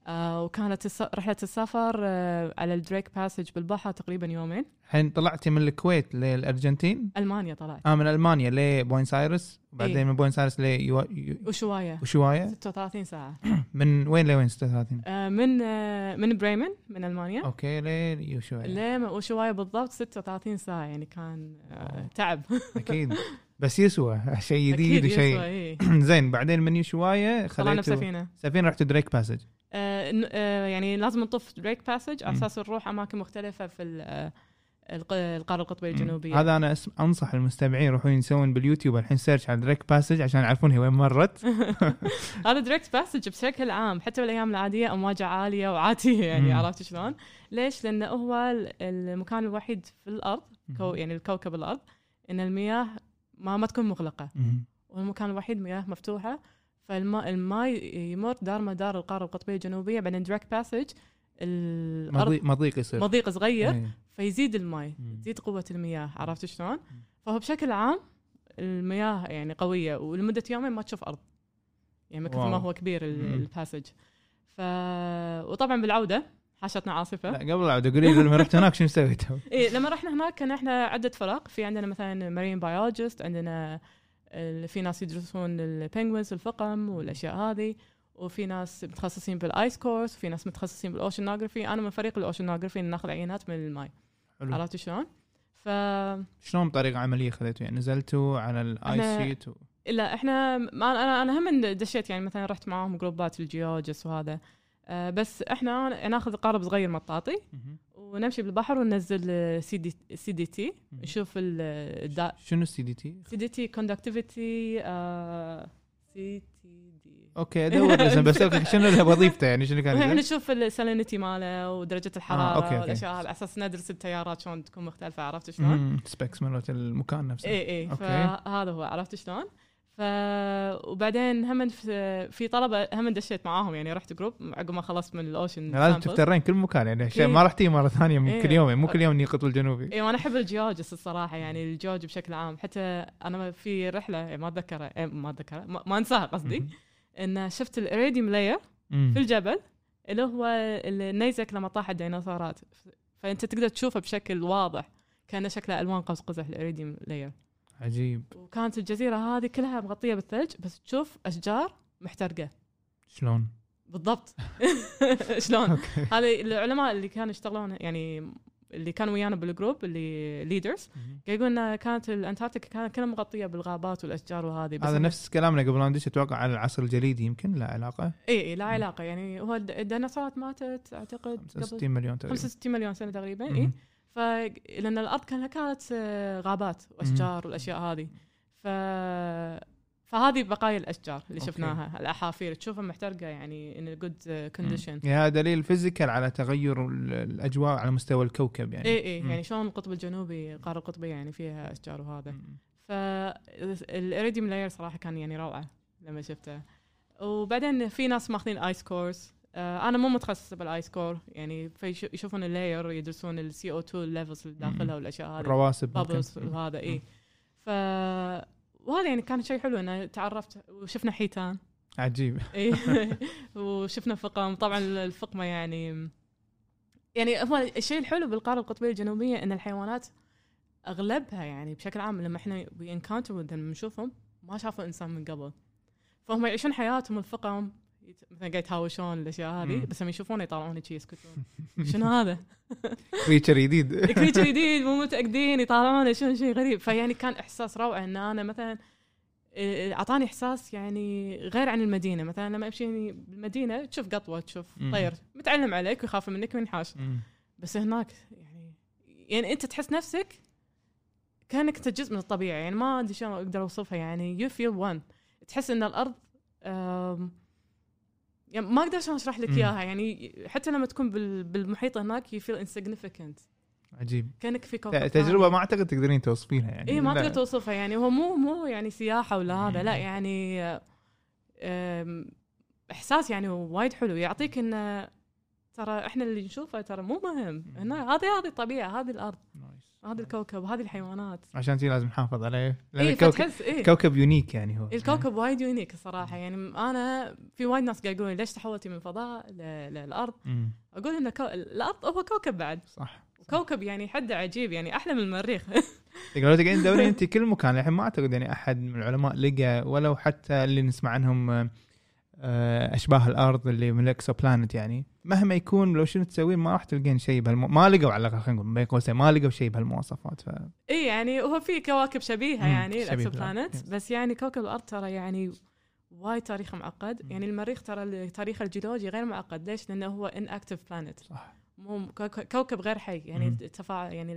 آه، وكانت الس- رحلة السفر آه، على ال Drake Passage بالبحر تقريبا يومين. الحين طلعتي من الكويت للأرجنتين؟ ألمانيا طلعت. آه من ألمانيا لبوينس آيرس وبعدين إيه. من بوينس آيرس لأوشوايا أوشوايا 36 ساعة. من وين لوين 36 آه، من آه، من بريمن من ألمانيا. okay لأوشوايا لأوشوايا بالضبط 36 ساعة يعني كان آه،. تعب. أكيد. بس يسوى شيء جديد وشيء إيه. زين بعدين من أوشوايا خذيتوا سفينة سفينة رحت Drake Passage آه، آه، يعني لازم نطوف Drake Passage على. أساس نروح أماكن مختلفة في آه، الق- القارة القطبية الجنوبية هذا أنا أسم... أنصح المستمعين يروحون يسوون باليوتيوب الحين search على Drake Passage عشان يعرفون هي وين مرت هذا Drake Passage بشكل عام حتى بالأيام العادية امواجه عالية وعاتية يعني. عرفت شلون؟ ليش؟ لأنه هو ال- المكان الوحيد في الأرض كو يعني الكوكب الأرض إن المياه ما ما تكون مغلقة. والمكان الوحيد مياه مفتوحة فالماء الماء يمر دار مدار القارة القطبية الجنوبية بعدين Drake Passage الأرض مضيق يصير مضيق صغير إيه. فيزيد الماء مم. تزيد قوة المياه عرفت شلون؟ فهو بشكل عام المياه يعني قوية ولمدة يومين ما تشوف أرض يعني من كثر ما. هو كبير. ال passage ف وطبعا بالعودة حاشتنا لا عاصفه قبل لا قولي لي لما رحت هناك شنو سويتوا؟ إيه لما رحنا هناك كان إحنا عدة فرق في عندنا مثلا marine biologist عندنا في ناس يدرسون ال penguins الفقم والأشياء هذه وفي ناس متخصصين بال ice cores وفي ناس متخصصين بال oceanography أنا من فريق ال oceanography ناخذ عينات من الماي. عرفت شلون؟ ف شلون بطريقة عملية خذيتوا؟ يعني نزلتوا على ال ice sheet و... لا إحنا ما أنا أنا هم دشيت يعني مثلا رحت معاهم جروبات ال geologists وهذا. بس إحنا ناخذ قارب صغير مطاطي. ونمشي بالبحر وننزل CD CTD. نشوف الدا شنو السي دي تي؟ سي دي تي كوندكتيفيتي سي تي D okay أدور بس شنو وظيفته يعني شنو كان إحنا؟ نشوف ال salinity ماله ودرجة الحرارة okay، okay. والاشياء على أساس ندرس التيارات شلون تكون مختلفة عرفت شلون؟ specs مالت المكان نفسه اي اي. فهذا هو عرفت شلون؟ ف وبعدين هم في, في طلبة هم دشيت معاهم يعني رحت group عقب ما خلصت من ال ocean لازم تفترين كل مكان يعني عشان إيه. ما رحتي مرة ثانية من إيه. كل يوم يعني مو كل يوم اني القطب الجنوبي اي وأنا أحب ال geologists الصراحة يعني الجيولوجي بشكل عام حتى أنا في رحلة يعني ما أتذكرها إيه ما أتذكرها ما, ما أنساها قصدي. إن شفت ال iridium layer. في الجبل اللي هو النيزك لما طاح الديناصورات فأنت تقدر تشوفه بشكل واضح كان شكله ألوان قوس قزح ال iridium layer عجيب. وكانت الجزيرة هذه كلها مغطية بالثلج بس تشوف أشجار محترقة. شلون؟ بالضبط. شلون؟ هذه العلماء اللي كانوا يشتغلون يعني اللي كانوا ويانا بال group اللي leaders يقولون كانت ال Antarctica كانت كلها مغطية بالغابات والأشجار وهذه بس هذا نفس كلامنا قبل لا ندش أتوقع على العصر الجليدي يمكن لا علاقة. إي إي لا علاقة. يعني هو الد- الديناصورات ماتت أعتقد قبل 65 مليون تقريبا. 65 مليون سنة تقريبا. إي. ف لأن الأرض كانها كانت آه، غابات وأشجار والأشياء هذه. ف فهذه بقايا الأشجار اللي okay. شفناها الأحافير. تشوفها محترقة يعني in good condition يعني هذا دليل physical على تغير ال- الأجواء على مستوى الكوكب يعني. اي اي. يعني شلون القطب الجنوبي القاره القطبية يعني فيها أشجار وهذا. مم. فال iridium layer صراحة كان يعني روعة لما شفته. وبعدين في ناس ماخذين ice cores أنا مو متخصصة بال ice core يعني فيش- يشوفون ال layer يدرسون ال CO2 ال levels اللي داخلها والأشياء هذه الرواسب وهذا اي ف وهذا يعني كان شيء حلو إنه تعرفت وشفنا حيتان. عجيب. اي وشفنا فقم. طبعا الفقمة يعني يعني هو الشيء الحلو بالقارة القطبية الجنوبية إن الحيوانات أغلبها يعني بشكل عام لما إحنا we encounter نشوفهم ما شافوا إنسان من قبل. فهم يعيشون حياتهم الفقم مثلا قاعد يتهاوشون الأشياء هذه. بس لما يشوفونه يطالعون شي يسكتون شنو هذا؟ creature جديد creature جديد مو متأكدين يطالعونه شنو شيء غريب فيعني كان إحساس روعة إن أنا مثلا إيه، أعطاني إحساس يعني غير عن المدينة مثلا لما أمشي بالمدينة تشوف قطوة تشوف. طير متعلم عليك ويخاف منك وينحاش. بس هناك يعني يعني أنت تحس نفسك كأنك أنت جزء من الطبيعة يعني ما ادري شلون أقدر أوصفها يعني you feel one تحس إن الأرض يعني ما أقدر شلون أشرح لك. إياها يعني حتى لما تكون بال- بالمحيط هناك you feel insignificant عجيب كأنك في كوكب تجربة ما أعتقد تقدرين توصفينها يعني اي ما. تقدر توصفها يعني هو مو مو يعني سياحة ولا هذا لا. يعني إحساس يعني وايد حلو يعطيك انه ترى إحنا اللي نشوفه ترى مو مهم هنا هذه هذه الطبيعه هذه الأرض nice. هذا الكوكب هذه الحيوانات. عشان كذي لازم نحافظ عليه. لأن اي الكوكب إيه. كوكب unique يعني هو. الكوكب وايد unique الصراحة. يعني أنا في وايد ناس قاعد يقولون ليش تحولتي من فضاء للأرض؟ مم. أقول إن كو... الأرض هو كوكب بعد. صح كوكب يعني حده عجيب يعني أحلى من المريخ. تقدرين تقعدين تدورين أنت كل مكان الحين ما أعتقد يعني أحد من العلماء لقى ولو حتى اللي نسمع عنهم أشباه الأرض اللي من ال exoplanet يعني مهما يكون لو شنو تسوين ما راح تلقين شيء بهالم... ما لقوا على الأقل خلينا نقول بين قوسين ما لقوا شيء بهالمواصفات ف... إي يعني هو في كواكب شبيهة يعني ال exoplanet. بس يعني كوكب الأرض ترى يعني وايد تاريخه معقد مم. يعني المريخ ترى التاريخ الجيولوجي غير معقد ليش؟ لأنه هو inactive planet صح مو كوك- كوكب غير حي يعني مم. التفاعل يعني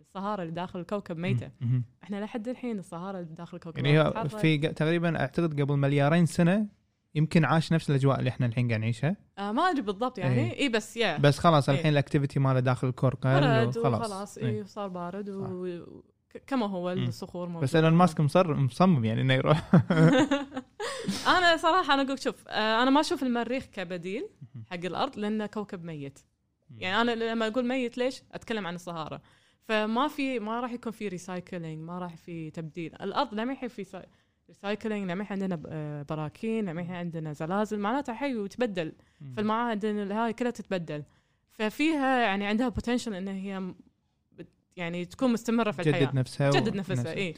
الصهارة اللي داخل الكوكب ميتة مم. إحنا لحد الحين الصهارة اللي داخل الكوكب يعني. في تقريبا أعتقد قبل مليارين سنة يمكن عاش نفس الأجواء اللي إحنا الحين قاعد نعيشها. آه ما أدري بالضبط يعني. إيه. اي بس يا بس خلاص إيه. الحين ال activity ماله داخل ال core قل برد وخلاص. إيه. اي صار بارد و... كما هو. الصخور موجودة. بس إيلون ماسك مصر مصمم يعني إنه يروح. أنا صراحة أنا أقول شوف آه، أنا ما أشوف المريخ كبديل حق الأرض لأنه كوكب ميت. يعني أنا لما أقول ميت ليش؟ أتكلم عن الصهاره فما في ما راح يكون في recycling ما راح في تبديل. الأرض لما يحين في recycling لما عندنا آه، براكين لما عندنا زلازل معناتها حي وتبدل فالمعادن هاي كلها تتبدل. ففيها يعني عندها بوتنشل إن هي يعني تكون مستمرة في الحياة. جدد نفسها تجدد نفسها إي.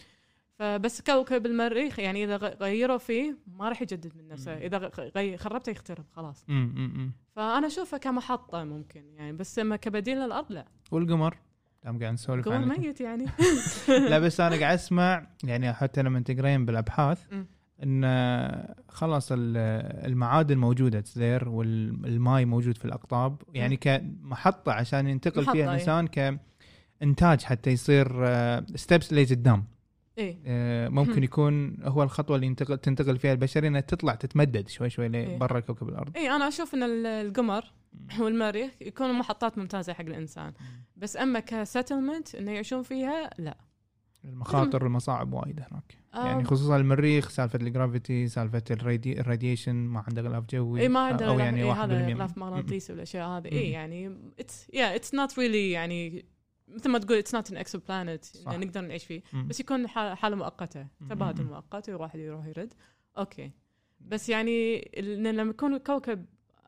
فبس كوكب المريخ يعني إذا غيروا فيه ما راح يجدد من نفسه. إذا خربته يخترب خلاص. مم، مم،. فأنا اشوفه كمحطة ممكن يعني بس أما كبديل للأرض لا. والقمر؟ دام قاعد نسولف عنه. ميت يعني. لا بس أنا قاعد أسمع يعني حتى لما تقرين بالأبحاث. إن خلاص ال- المعادن موجوده there والماي موجود في الأقطاب يعني كمحطه عشان ينتقل محطة، فيها إيه. الانسان كانتاج حتى يصير steps لقدام إيه. آه، ممكن مم. يكون هو الخطوة اللي ينتقل تنتقل فيها البشرية إنها تطلع تتمدد شوي شوي إيه. برا كوكب الأرض. اي أنا أشوف إن ال- القمر والمريخ يكونوا محطات ممتازة حق الإنسان. بس أما ك settlement إنه يعيشون فيها لا. المخاطر والمصاعب وايد هناك. يعني آم، خصوصا المريخ سالفة ال gravity سالفة ال radi ال radiation ما عنده غلاف جوي. اي ما عنده أو يعني إيه 1% هذا غلاف مغناطيسي والأشياء هذه. اي يعني it's يا it's not really يعني مثل ما تقول it's not an exoplanet. نقدر نعيش فيه. مم. بس يكون حالة مؤقتة. تبادل. مؤقت وواحد يروح يرد. okay. بس يعني لما يكون الكوكب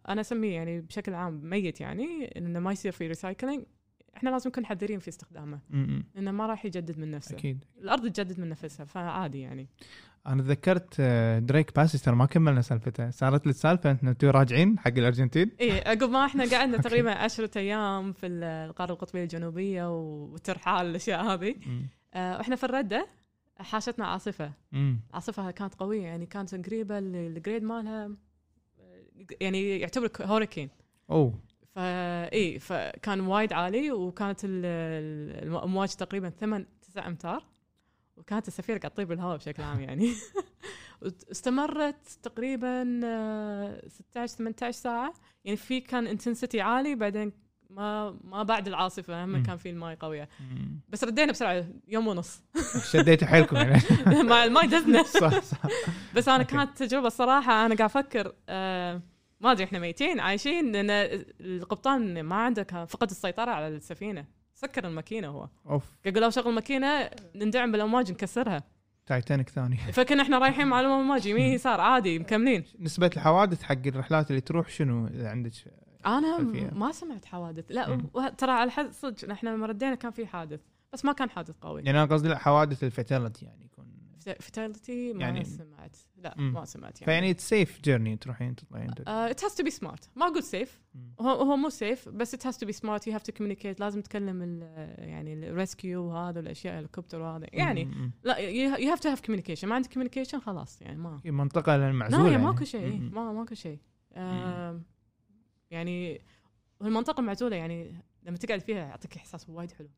أنا أسميه يعني بشكل عام ميت يعني انه ما يصير في recycling إحنا لازم نكون حذرين في استخدامه. لأنه ما راح يجدد من نفسه. أكيد. الأرض تجدد من نفسها فعادي يعني. أنا تذكرت آه، Drake Passage ترى ما كملنا سالفته. صارت لي السالفة أنتم راجعين حق الأرجنتين؟ إيه عقب ما إحنا قعدنا تقريبا عشرة أيام في القارة القطبية الجنوبية وترحال الأشياء هذه. آه، وإحنا في الردة حاشتنا عاصفة. م. العاصفه كانت قوية يعني كانت قريبة ال- ال grade مالها يعني يعتبر hurricane. أوه. فاي فكان وايد عالي وكانت ال- ال- الأمواج تقريبا 8 9 أمتار وكانت السفينة قاعد تطير بالهواء بشكل عام يعني. استمرت تقريبا آه، 16 18 ساعة. يعني في كان intensity عالي بعدين ما ما بعد العاصفة هم. كان في الماي قوية. بس ردينا بسرعة يوم ونص. شديتوا حيلكم يعني. مع الماي دزنا صح صح. بس أنا. كانت تجربة الصراحة أنا قاعد أفكر آه ما ادري إحنا ميتين عايشين لأن القبطان ما عنده كان فقد السيطرة على السفينة. سكر الماكينة هو. أوف. قال لو شغل الماكينة نندعم بالأمواج نكسرها. تايتانيك ثاني. فكنا إحنا رايحين مع الأمواج يمين يسار عادي مكملين. نسبة الحوادث حق الرحلات اللي تروح شنو؟ إذا عندك أنا خلفية. ما سمعت حوادث. لا ترى على حد صدق إحنا لما ردينا كان في حادث بس ما كان حادث قوي. يعني أنا قصدي لا حوادث يعني. يكون fatality ما يعني- سمعت. لا مم. ما سمعت يعني. فيعني safe journey تروحين تطلعين it has to be smart ما أقول safe مم. هو هو مو safe بس it has to be smart you have to communicate لازم تكلم ال يعني ال rescue وهذا والأشياء الهليكوبتر وهذا. يعني م- م- لا you have to have communication ما عندك communication خلاص يعني ما. م. منطقة معزولة لا يعني. ماكو شيء. ما ماكو شيء. يعني المنطقة معزولة يعني لما تقعد فيها يعطيك إحساس وايد حلو.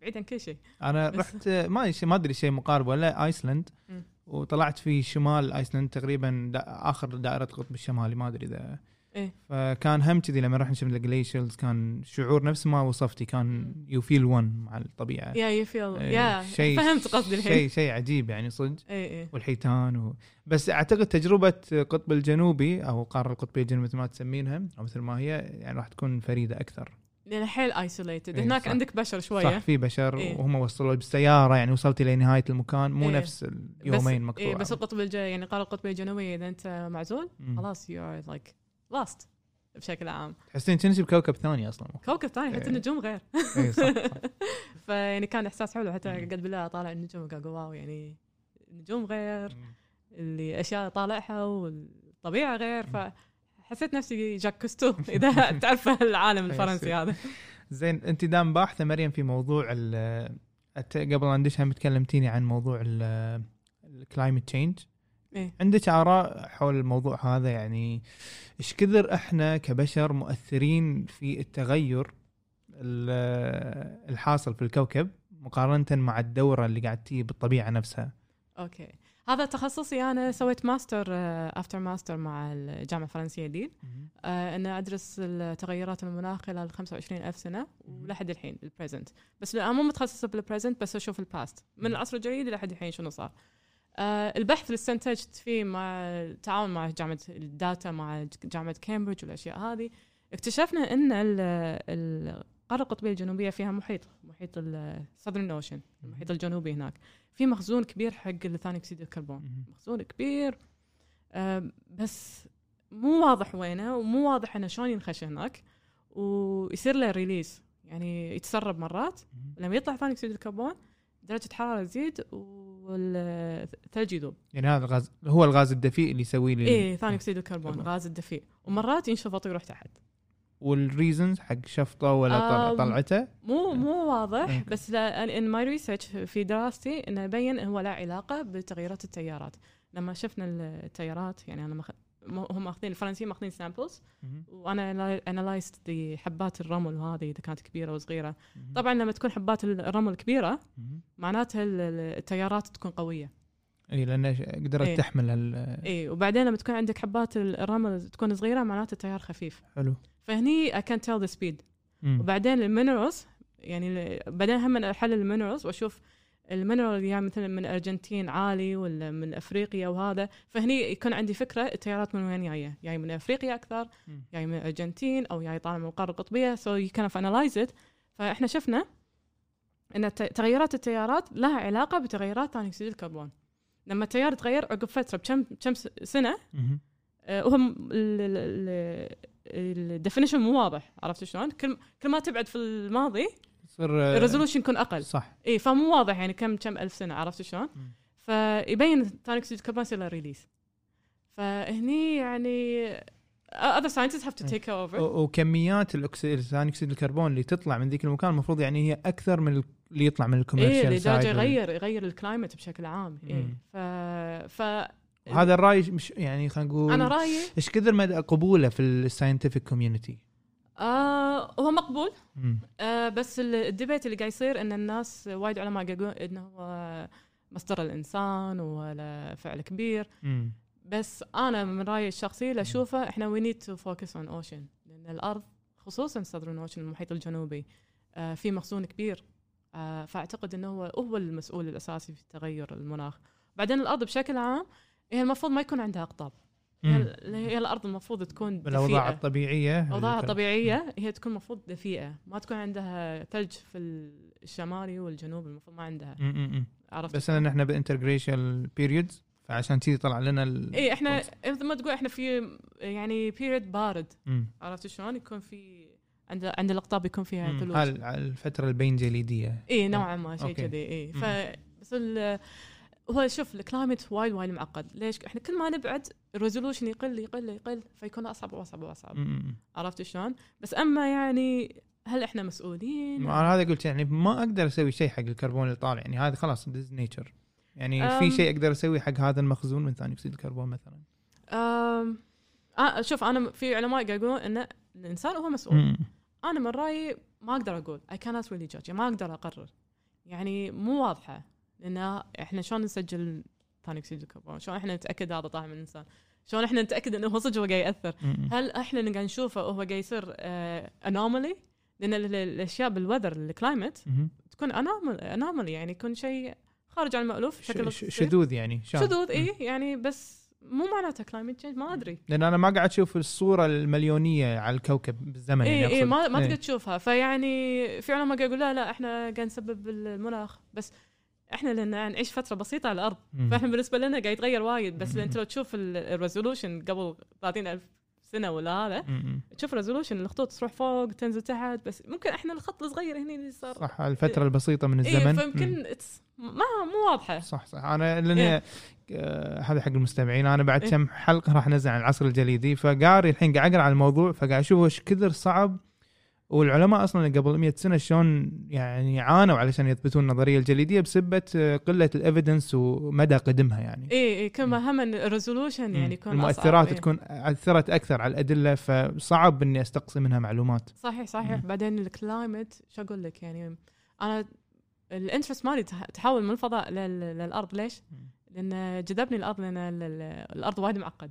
بعيد عن كل شيء. أنا رحت ما ما أدري شيء مقارب ولا ايسلند مم. وطلعت في شمال ايسلند تقريبا دا آخر دائرة القطب الشمالي ما أدري إذا. إيه. فكان هم كذي لما رحنا شفنا ال glaciers كان شعور نفس ما وصفتي كان you feel one مع الطبيعة. yeah you feel إيه، yeah فهمت قصدي الحين. شيء شيء عجيب يعني صدق. اي اي والحيتان و... بس أعتقد تجربة القطب الجنوبي أو القاره القطبية الجنوبية مثل ما تسمينها أو مثل ما هي يعني راح تكون فريدة أكثر. لأن حيل isolated هناك صح. عندك بشر صح شوية في بشر إيه. وهم وصلوا بالسيارة يعني وصلت إلى نهاية المكان مو إيه. نفس اليومين مقطوع إيه بس القطب الج... يعني القاره القطبيه الجنوبية إذا أنت معزول. خلاص you are like lost بشكل عام تحسين كنتي بكوكب ثاني أصلا كوكب ثاني حتى إيه. النجوم غير اي صح, صح. فيعني كان إحساس حلو حتى. قد بالله اطالع النجوم أقول واو يعني النجوم غير اللي أشياء طالعها الطبيعه غير فحسيت نفسي جاك كوستو إذا تعرف العالم الفرنسي هذا. زين أنت دام باحثه مريم في موضوع قبل أن ندش هم تكلمتيني عن موضوع ال climate change إيه. عندك آراء حول الموضوع هذا؟ يعني إيش كثر إحنا كبشر مؤثرين في التغير ال- الحاصل في الكوكب مقارنة مع الدورة اللي قاعد تجي بالطبيعة نفسها؟ okay. هذا تخصصي أنا سويت master after master مع الجامعة الفرنسية ليل آه ان أدرس التغيرات المناخ خلال 25 ألف سنة ولحد الحين ال present بس لا، أنا مو متخصصة بال present بس أشوف ال past من العصر الجديد لحد الحين شنو صار. آه البحث اللي استنتجت فيه مع التعاون مع جامعة ال data مع جامعة كامبريدج والأشياء هذه اكتشفنا إن ال- القاره القطبيه الجنوبية فيها محيط محيط ال Southern Ocean المحيط الجنوبي هناك. في مخزون كبير حق ثاني أكسيد الكربون. مخزون كبير. بس مو واضح وينه ومو واضح إنه شلون ينخش هناك. ويصير له release يعني يتسرب مرات. لما يطلع ثاني أكسيد الكربون درجة الحراره تزيد والثلج يذوب. يعني هذا الغاز هو الغاز الدفيء اللي يسوي لي إيه ثاني أكسيد الكربون. غاز الدفيء. ومرات ينشفط ويروح تحت. وال reasons حق شفطه ولا طلعته مو مو واضح okay. بس in my research في دراستي إنه يبين هو له علاقة بتغيرات التيارات لما شفنا التيارات يعني أنا مخ... هم ماخذين الفرنسيين ماخذين samples. وأنا analyzed حبات الرمل وهذه إذا كانت كبيرة وصغيره. طبعا لما تكون حبات الرمل كبيرة. معناتها ال- ال- التيارات تكون قوية اي لأن قدرت إيه. تحمل هال اي وبعدين لما تكون عندك حبات الرمل تكون صغيرة معناته التيار خفيف. حلو. فهني can tell the speed. مم. وبعدين ال minerals يعني بعدين هم احلل ال minerals وأشوف ال mineral يعني مثلا من الأرجنتين عالي ولا من أفريقيا وهذا فهني يكون عندي فكرة التيارات من وين جاية. جاي من أفريقيا أكثر. جاي من الأرجنتين أو جاي طالع من القارة القطبية. so you can analyze it فإحنا شفنا إن تغيرات التيارات لها علاقة بتغيرات ثاني اكسيد الكربون. لما التيار يتغير عقب فترة بكم كم سنة. آه، وهم ال definition مو واضح عرفت شلون؟ كل كل ما تبعد في الماضي يصير آه، ال resolution يكون أقل صح إي فمو واضح يعني كم كم ألف سنة عرفت شلون؟ فيبين ثاني اكسيد له release فهني يعني other scientists have to take over. وكميات الاكسيد ثاني اكسيد الكربون اللي تطلع من ذيك المكان المفروض يعني هي أكثر من اللي يطلع من ال commercial لدرجه side يغير يغير ال climate بشكل عام إيه. مم. ف ف هذا الرأي مش يعني خلينا نقول أنا رأيي إيش كثر مدى قبوله في ال scientific community آه هو مقبول. آه بس ال- debate اللي قاعد يصير إن الناس وايد علماء يقولون إنه هو مصدر الإنسان ولا فعل كبير. بس أنا من رأيي الشخصي اللي أشوفه إحنا we need to focus on ocean لأن الأرض خصوصا southern ocean المحيط الجنوبي آه في مخزون كبير. آه فأعتقد إنه هو هو المسؤول الأساسي في تغير المناخ. بعدين الأرض بشكل عام هي المفروض ما يكون عندها أقطاب. هي, هي الأرض المفروض تكون بالاوضاع. الطبيعية اوضاعها الكر- طبيعية هي تكون المفروض دفيئة. ما تكون عندها ثلج في الشمالي والجنوب المفروض ما عندها. عرفت بس إحنا ب interglacial periods فعشان كذي طلع لنا ال... اي إحنا مثل ما تقول إحنا في يعني period بارد. م. عرفت شلون؟ يكون في عند عند الأقطاب يكون فيها. ثلوج هال- الفترة البين جليدية. اي نوعا ما شيء. كذي اي مم. ف بس ال- هو شوف ال climate وايد وايد معقد. ليش؟ إحنا كل ما نبعد ال resolution يقل يقل يقل فيكون أصعب وأصعب وأصعب. عرفت شلون؟ بس أما يعني هل إحنا مسؤولين؟ أنا هذا قلت يعني ما أقدر أسوي شيء حق الكربون اللي طالع يعني هذا خلاص نيتشر يعني. في شيء أقدر اسويه حق هذا المخزون من ثاني أكسيد الكربون مثلا أم... آه شوف أنا في علماء قاعد يقولون إن الإنسان هو مسؤول م. أنا من رأيي ما أقدر أقول I cannot really judge ما أقدر أقرر يعني مو واضحة لأن إحنا شلون نسجل ثاني أكسيد الكربون شلون إحنا نتأكد هذا طالع من الإنسان شلون إحنا نتأكد إنه هو صدق هو قاعد يأثر م. هل إحنا اللي قاعد نشوفه وهو قاعد يصير anomaly لأن ال- ال- الأشياء بال weather ال climate. تكون anomaly يعني يكون شيء خارج عن المألوف ش- شكل شذوذ يعني؟ شذوذ. اي يعني بس مو معناته climate change ما أدري لأن أنا ما قاعد أشوف الصورة المليونية على الكوكب بالزمن اي يعني اي أقصد. ما ما إيه. تقدر تشوفها فيعني في علماء قاعد يقول لا لا إحنا قاعد نسبب المناخ بس إحنا لأن نعيش فترة بسيطة على الأرض. فإحنا بالنسبة لنا قاعد يتغير وايد بس. أنت لو تشوف ال resolution قبل 30 ألف السنة ولا هذا. تشوف resolution الخطوط تروح فوق تنزل تحت بس ممكن إحنا الخط الصغير هنا اللي صار. صح الفترة البسيطة من إيه الزمن. فيمكن ما مو واضحة. صح صح. أنا لأني إيه. آه هذا حق المستمعين. أنا بعد إيه. كم حلقة راح نزل عن العصر الجليدي فقاري الحين قاعد أقرأ عن الموضوع فقاعد أشوف إيش كثر صعب والعلماء أصلا قبل 100 سنة شلون يعني عانوا علشان يثبتون النظرية الجليدية بسبة آه، قلة ال evidence ومدى قدمها يعني إي إي كل ما هم ال resolution يعني يكون المؤثرات أصعب. تكون أثرت أكثر على الأدلة فصعب إني أستقصي منها معلومات صحيح صحيح مم. بعدين ال climate شو أقول لك يعني أنا ال interest مالي تح- تحول من الفضاء لل- للأرض ليش؟ مم. لأن جذبني الأرض لأن ال- ال- الأرض وايد معقد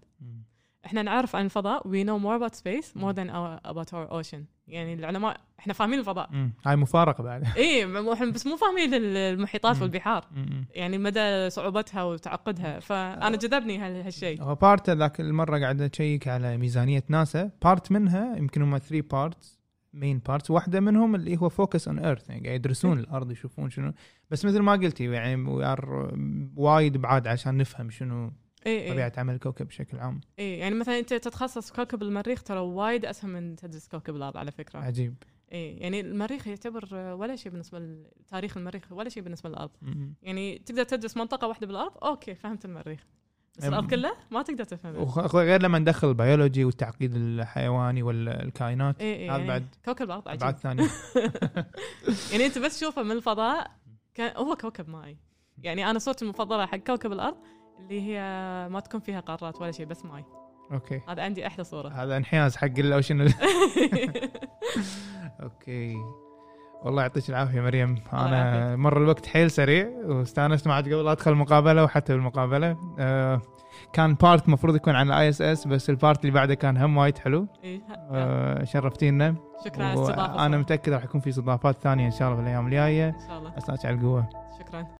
إحنا نعرف عن الفضاء. We know more about space more than our, about our ocean. يعني العلماء إحنا فاهمين الفضاء. مم. هاي مفارقة بعد. اي بس مو فاهمين ال- المحيطات مم. والبحار. مم. يعني مدى صعوبتها وتعقدها. فأنا جذبني هال- هالشيء. هو part ذاك المرة قاعد أشيك على ميزانية ناسا. part منها يمكن هم 3 parts main parts واحدة منهم اللي هو focus on earth يعني قاعد يدرسون الأرض يشوفون شنو. بس مثل ما قلتي يعني وايد بعاد عشان نفهم شنو اي طبيعة اي عمل الكوكب بشكل عام. اي يعني مثلا أنت تتخصص كوكب المريخ ترى وايد اسهل من تدرس كوكب الأرض على فكرة. عجيب. اي يعني المريخ يعتبر ولا شيء بالنسبة لتاريخ المريخ ولا شيء بالنسبة للأرض. مم. يعني تقدر تدرس منطقة واحدة بالأرض؟ أوكي فهمت المريخ. بس الأرض كلها؟ ما تقدر تفهمها. غير لما ندخل البيولوجي والتعقيد الحيواني والكائنات اي اي هذا يعني بعد كوكب الأرض عجيب. أبعاد ثانية. يعني أنت بس تشوفه من الفضاء كان هو كوكب ماي يعني أنا صورتي المفضلة حق كوكب الأرض اللي هي ما تكون فيها قارات ولا شيء بس ماي. okay. هذا عندي أحلى صورة. هذا انحياز حق ال ocean أوكي. والله يعطيك العافية مريم. أنا. مر الوقت حيل سريع واستأنست معك قبل أدخل المقابلة وحتى بالمقابلة. آه كان part المفروض يكون عن ال ISS بس ال part اللي بعده كان هم وايد حلو. إيه، آه شرفتينا. شكرا على الاستضافة أنا متأكد راح يكون في استضافات ثانية إن شاء الله في الأيام الجاية. إن شاء الله. على القوة. شكرا.